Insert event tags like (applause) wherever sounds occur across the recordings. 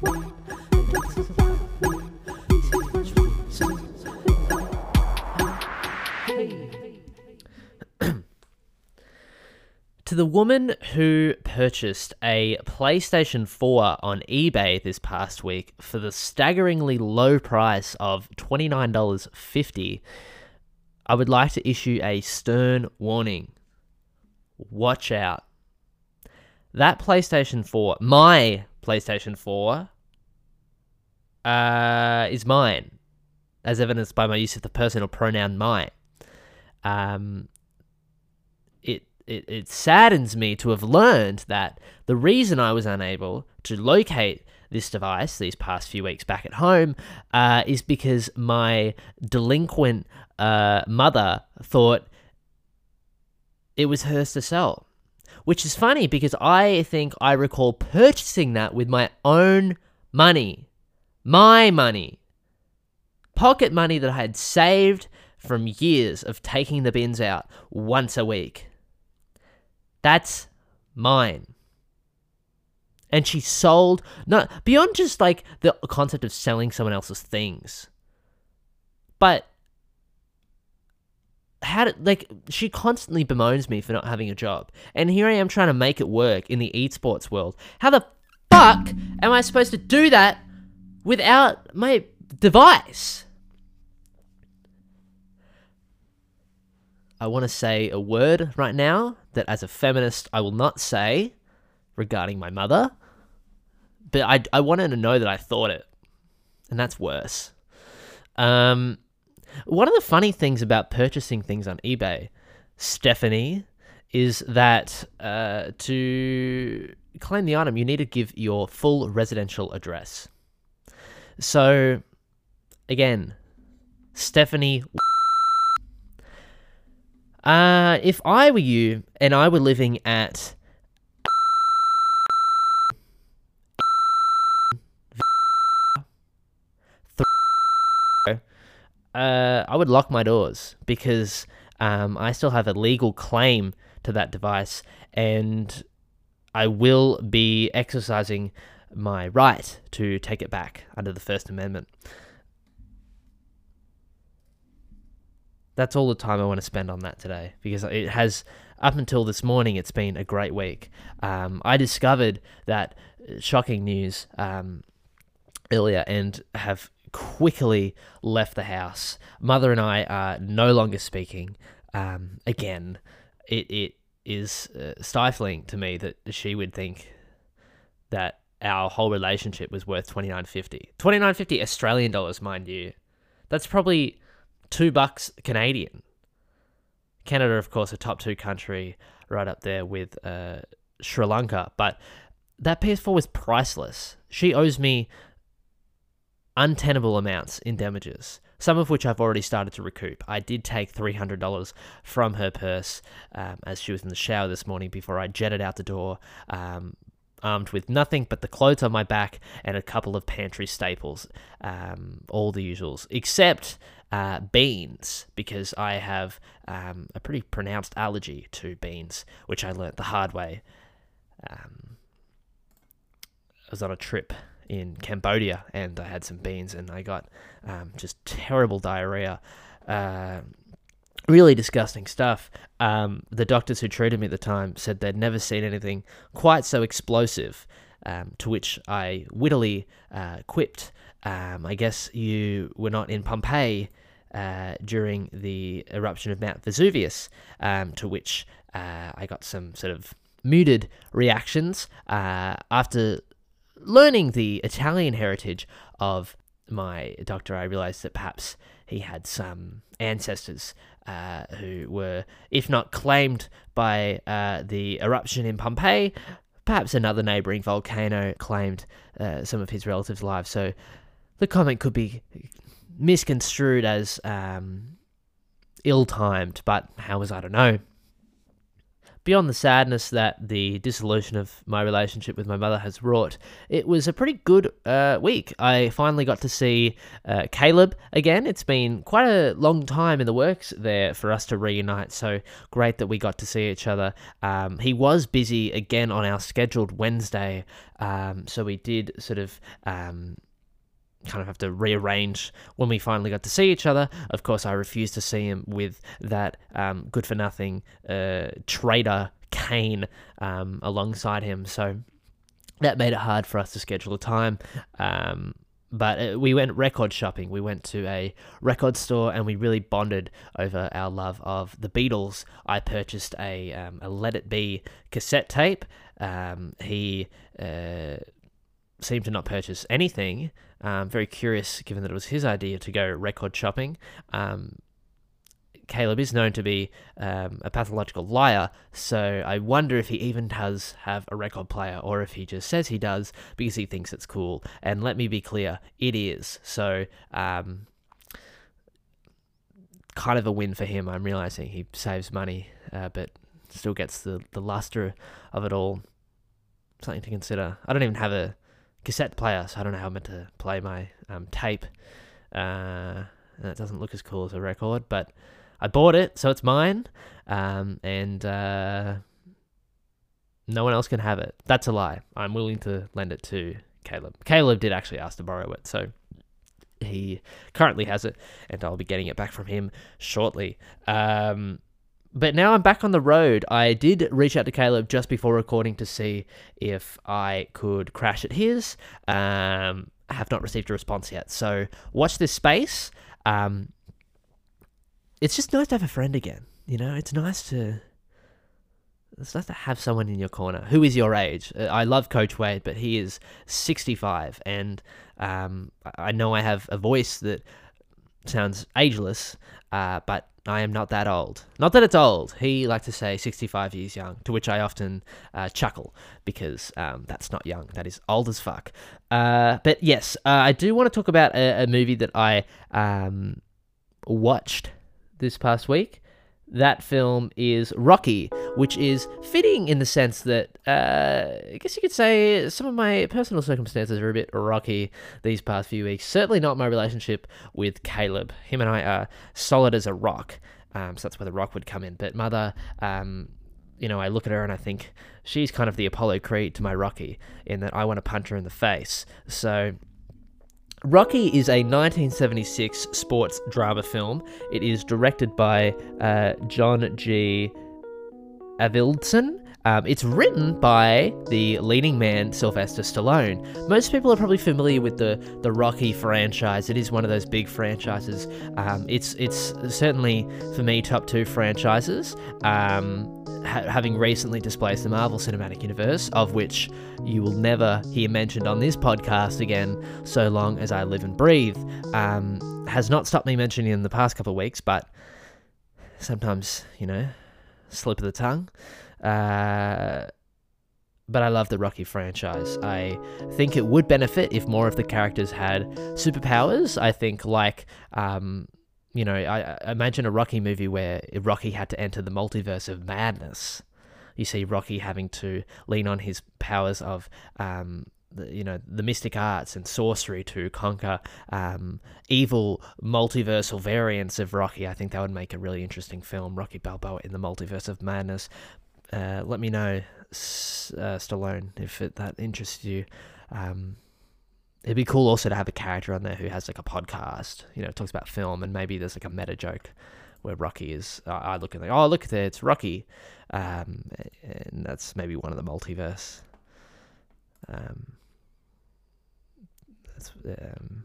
(clears throat) To the woman who purchased a PlayStation 4 on eBay this past week for the staggeringly low price of $29.50, I would like to issue a stern warning. Watch out. That PlayStation 4, my PlayStation 4, uh, is mine, as evidenced by my use of the personal pronoun my. Um, it, it, it saddens me to have learned that the reason I was unable to locate this device these past few weeks back at home uh, is because my delinquent uh, mother thought it was hers to sell. Which is funny because I think I recall purchasing that with my own money. My money. Pocket money that I had saved from years of taking the bins out once a week. That's mine. And she sold, not beyond just like the concept of selling someone else's things, but how did like she constantly bemoans me for not having a job, and here I am trying to make it work in the esports world. How the fuck am I supposed to do that without my device? I want to say a word right now that, as a feminist, I will not say regarding my mother, but I I wanted to know that I thought it, and that's worse. Um, one of the funny things about purchasing things on eBay, Stephanie, is that uh, to claim the item, you need to give your full residential address. So, again, Stephanie. Uh, if I were you and I were living at uh, I would lock my doors because um, I still have a legal claim to that device, and I will be exercising my right to take it back under the First Amendment. That's all the time I want to spend on that today because it has, up until this morning, it's been a great week. Um, I discovered that shocking news um, earlier and have quickly left the house. Mother and I are no longer speaking. Um, again, it it is uh, stifling to me that she would think that our whole relationship was worth twenty nine fifty. Twenty nine fifty Australian dollars, mind you. That's probably two bucks Canadian. Canada, of course, a top two country, right up there with uh, Sri Lanka. But that PS4 was priceless. She owes me untenable amounts in damages, some of which I've already started to recoup. I did take $300 from her purse um, as she was in the shower this morning before I jetted out the door, um, armed with nothing but the clothes on my back and a couple of pantry staples, um, all the usuals, except uh, beans, because I have um, a pretty pronounced allergy to beans, which I learnt the hard way. Um, I was on a trip in Cambodia, and I had some beans, and I got um, just terrible diarrhea. Uh, really disgusting stuff. Um, the doctors who treated me at the time said they'd never seen anything quite so explosive. Um, to which I wittily uh, quipped, um, I guess you were not in Pompeii uh, during the eruption of Mount Vesuvius, um, to which uh, I got some sort of muted reactions. Uh, after learning the Italian heritage of my doctor, I realized that perhaps he had some ancestors uh, who were, if not claimed by uh, the eruption in Pompeii, perhaps another neighboring volcano claimed uh, some of his relatives' lives. So the comment could be misconstrued as um, ill timed, but how was I to know? Beyond the sadness that the dissolution of my relationship with my mother has wrought, it was a pretty good uh, week. I finally got to see uh, Caleb again. It's been quite a long time in the works there for us to reunite, so great that we got to see each other. Um, he was busy again on our scheduled Wednesday, um, so we did sort of. Um, kind of have to rearrange when we finally got to see each other. Of course, I refused to see him with that um, good for nothing uh, traitor Kane um, alongside him. So that made it hard for us to schedule a time. Um, but uh, we went record shopping. We went to a record store and we really bonded over our love of the Beatles. I purchased a, um, a Let It Be cassette tape. Um, he uh, seemed to not purchase anything. Um, very curious, given that it was his idea to go record shopping. Um, Caleb is known to be um, a pathological liar, so I wonder if he even does have a record player or if he just says he does because he thinks it's cool. And let me be clear, it is. So, um, kind of a win for him. I'm realizing he saves money, uh, but still gets the, the luster of it all. Something to consider. I don't even have a cassette player, so I don't know how I'm meant to play my um, tape. Uh, it doesn't look as cool as a record, but I bought it, so it's mine, um, and uh, no one else can have it. That's a lie. I'm willing to lend it to Caleb. Caleb did actually ask to borrow it, so he currently has it, and I'll be getting it back from him shortly. Um, but now I'm back on the road. I did reach out to Caleb just before recording to see if I could crash at his. Um, I have not received a response yet. So watch this space. Um, it's just nice to have a friend again. You know, it's nice to. It's nice to have someone in your corner who is your age. Uh, I love Coach Wade, but he is 65, and um, I know I have a voice that sounds ageless, uh, but I am not that old. Not that it's old. He likes to say 65 years young, to which I often uh, chuckle because um, that's not young. That is old as fuck. Uh, but yes, uh, I do want to talk about a, a movie that I um, watched this past week that film is Rocky, which is fitting in the sense that uh, I guess you could say some of my personal circumstances are a bit rocky these past few weeks. Certainly not my relationship with Caleb. Him and I are solid as a rock, um, so that's where the rock would come in. But mother, um, you know, I look at her and I think she's kind of the Apollo Creed to my Rocky, in that I want to punch her in the face. So Rocky is a 1976 sports drama film. It is directed by uh, John G. Avildsen. Um, it's written by the leading man Sylvester Stallone. Most people are probably familiar with the the Rocky franchise. It is one of those big franchises. Um, it's it's certainly for me top two franchises. Um, ha- having recently displaced the Marvel Cinematic Universe, of which you will never hear mentioned on this podcast again, so long as I live and breathe, um, has not stopped me mentioning in the past couple of weeks, but sometimes you know, slip of the tongue. Uh, but I love the Rocky franchise. I think it would benefit if more of the characters had superpowers. I think, like, um, you know, I, I imagine a Rocky movie where Rocky had to enter the multiverse of madness. You see Rocky having to lean on his powers of um, the, you know the mystic arts and sorcery to conquer um, evil multiversal variants of Rocky. I think that would make a really interesting film, Rocky Balboa in the multiverse of madness. Uh, let me know, uh, Stallone, if it, that interests you. Um, it'd be cool also to have a character on there who has like a podcast, you know, talks about film, and maybe there's like a meta joke where Rocky is. Uh, I look at like, oh, look at there, it's Rocky, um, and that's maybe one of the multiverse. Um, that's um,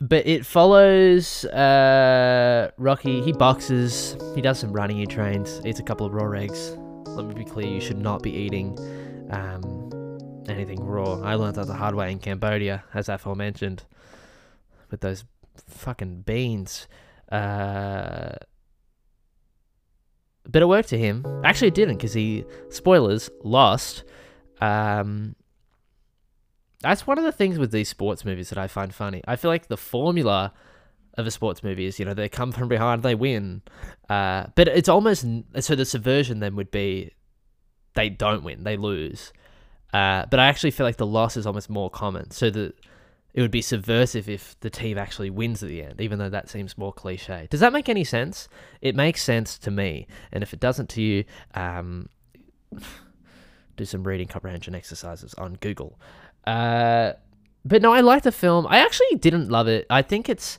but it follows uh, Rocky. He boxes. He does some running. He trains. Eats a couple of raw eggs. Let me be clear: you should not be eating um, anything raw. I learned that the hard way in Cambodia, as aforementioned, with those fucking beans. Uh, bit of work to him. Actually, it didn't because he spoilers lost. Um, that's one of the things with these sports movies that I find funny. I feel like the formula of a sports movie is you know they come from behind, they win, uh, but it's almost so the subversion then would be they don't win, they lose. Uh, but I actually feel like the loss is almost more common. So the it would be subversive if the team actually wins at the end, even though that seems more cliche. Does that make any sense? It makes sense to me, and if it doesn't to you, um, (sighs) do some reading comprehension exercises on Google. Uh, but no, I like the film. I actually didn't love it. I think it's.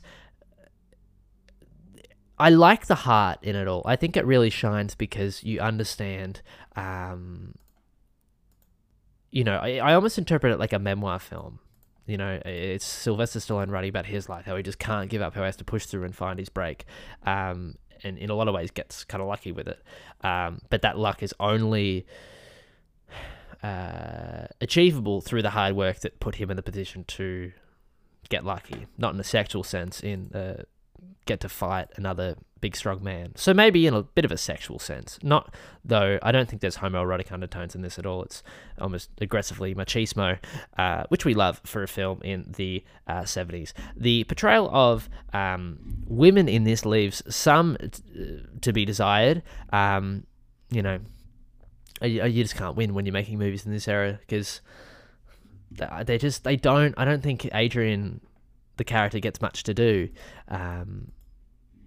I like the heart in it all. I think it really shines because you understand. Um, you know, I, I almost interpret it like a memoir film. You know, it's Sylvester Stallone writing about his life, how he just can't give up, how he has to push through and find his break. Um, and in a lot of ways gets kind of lucky with it. Um, but that luck is only uh, achievable through the hard work that put him in the position to get lucky, not in a sexual sense, in uh, get to fight another big strong man. So maybe in a bit of a sexual sense. Not though I don't think there's homoerotic undertones in this at all. It's almost aggressively machismo, uh, which we love for a film in the uh, 70s. The portrayal of um, women in this leaves some t- to be desired. Um, you know, you just can't win when you're making movies in this era because they just they don't. I don't think Adrian, the character, gets much to do. Um,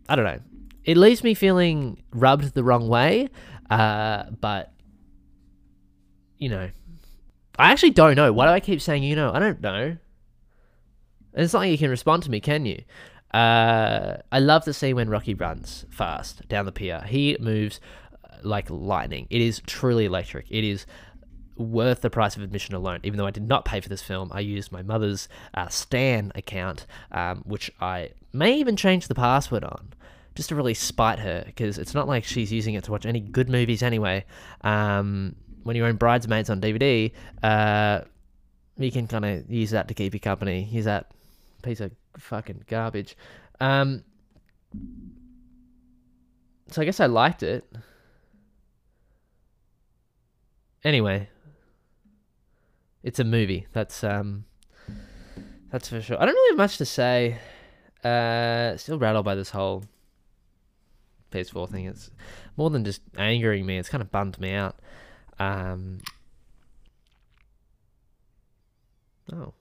I don't know it leaves me feeling rubbed the wrong way. Uh, but you know, I actually don't know. Why do I keep saying you know? I don't know. It's not like you can respond to me, can you? Uh, I love the scene when Rocky runs fast down the pier. He moves uh, like lightning. It is truly electric. It is worth the price of admission alone. Even though I did not pay for this film, I used my mother's uh, Stan account, um, which I may even change the password on just to really spite her because it's not like she's using it to watch any good movies anyway. Um, when you own Bridesmaids on DVD, uh, you can kind of use that to keep you company. Use that piece of fucking garbage. Um, so I guess I liked it. Anyway, it's a movie. That's um, that's for sure. I don't really have much to say. Uh, still rattled by this whole PS4 thing. It's more than just angering me. It's kind of bummed me out. Um, oh,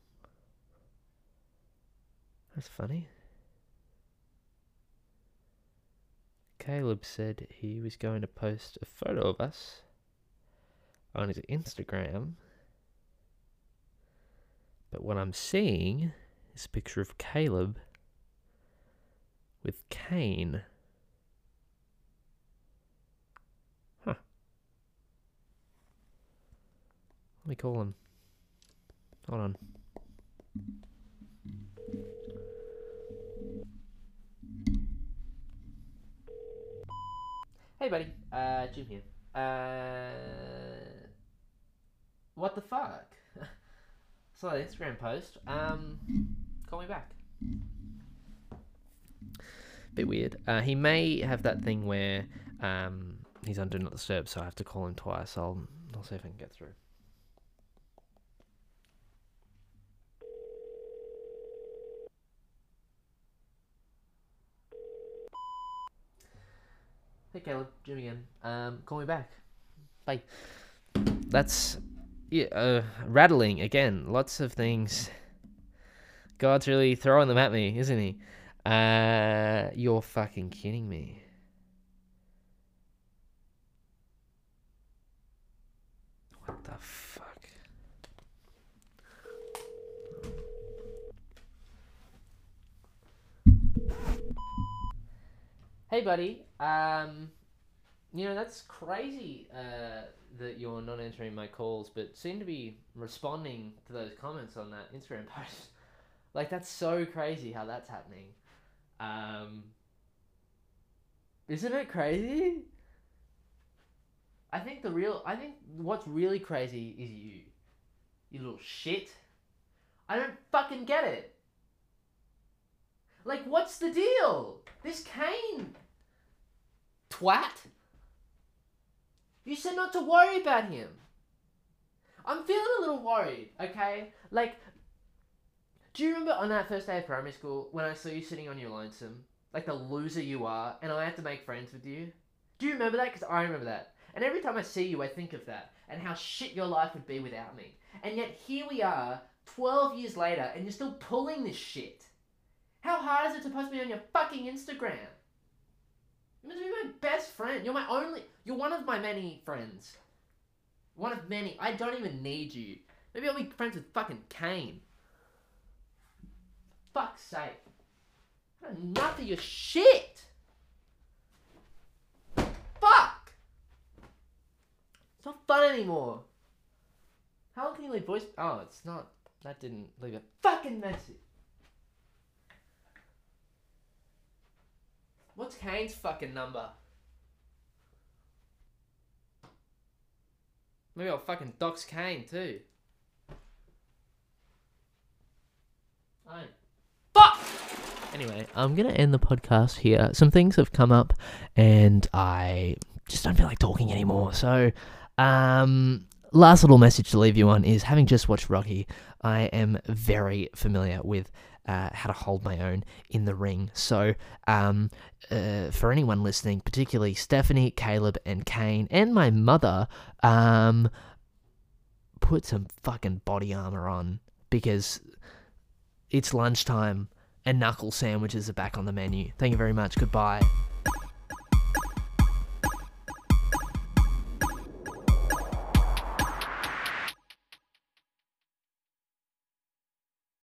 that's funny. Caleb said he was going to post a photo of us on his Instagram. But what I'm seeing is a picture of Caleb with Kane. Huh. Let me call him. Hold on. Hey, buddy. Uh, Jim here. Uh, what the fuck? (laughs) The Instagram post. Um, call me back. Bit weird. Uh, he may have that thing where um, he's on Do Not Disturb, so I have to call him twice. I'll I'll see if I can get through. Hey Caleb, Jim again. Um, call me back. Bye. That's yeah, uh, rattling again. Lots of things. God's really throwing them at me, isn't he? Uh, you're fucking kidding me. What the fuck? Hey, buddy. Um, you know, that's crazy uh, that you're not answering my calls, but seem to be responding to those comments on that Instagram (laughs) post. like, that's so crazy how that's happening. Um, isn't it crazy? I think the real, I think what's really crazy is you. You little shit. I don't fucking get it. Like, what's the deal? This Kane twat. You said not to worry about him. I'm feeling a little worried, okay? Like, Do you remember on that first day of primary school when I saw you sitting on your lonesome, like the loser you are, and I had to make friends with you? Do you remember that? Because I remember that. And every time I see you, I think of that and how shit your life would be without me. And yet here we are, 12 years later, and you're still pulling this shit. How hard is it to post me on your fucking Instagram? You must be my best friend. You're my only. You're one of my many friends. One of many. I don't even need you. Maybe I'll be friends with fucking Kane fuck's sake. Enough of your shit. Fuck. It's not fun anymore. How can you leave voice? Oh, it's not. That didn't leave a fucking message. What's Kane's fucking number? Maybe I'll fucking dox Kane too. Fuck! Anyway, I'm to end the podcast here. Some things have come up and I just don't feel like talking anymore. So, um, last little message to leave you on is having just watched Rocky, I am very familiar with uh, how to hold my own in the ring. So, um, uh, for anyone listening, particularly Stephanie, Caleb, and Kane, and my mother, um, put some fucking body armor on because it's lunchtime and knuckle sandwiches are back on the menu. Thank you very much. Goodbye.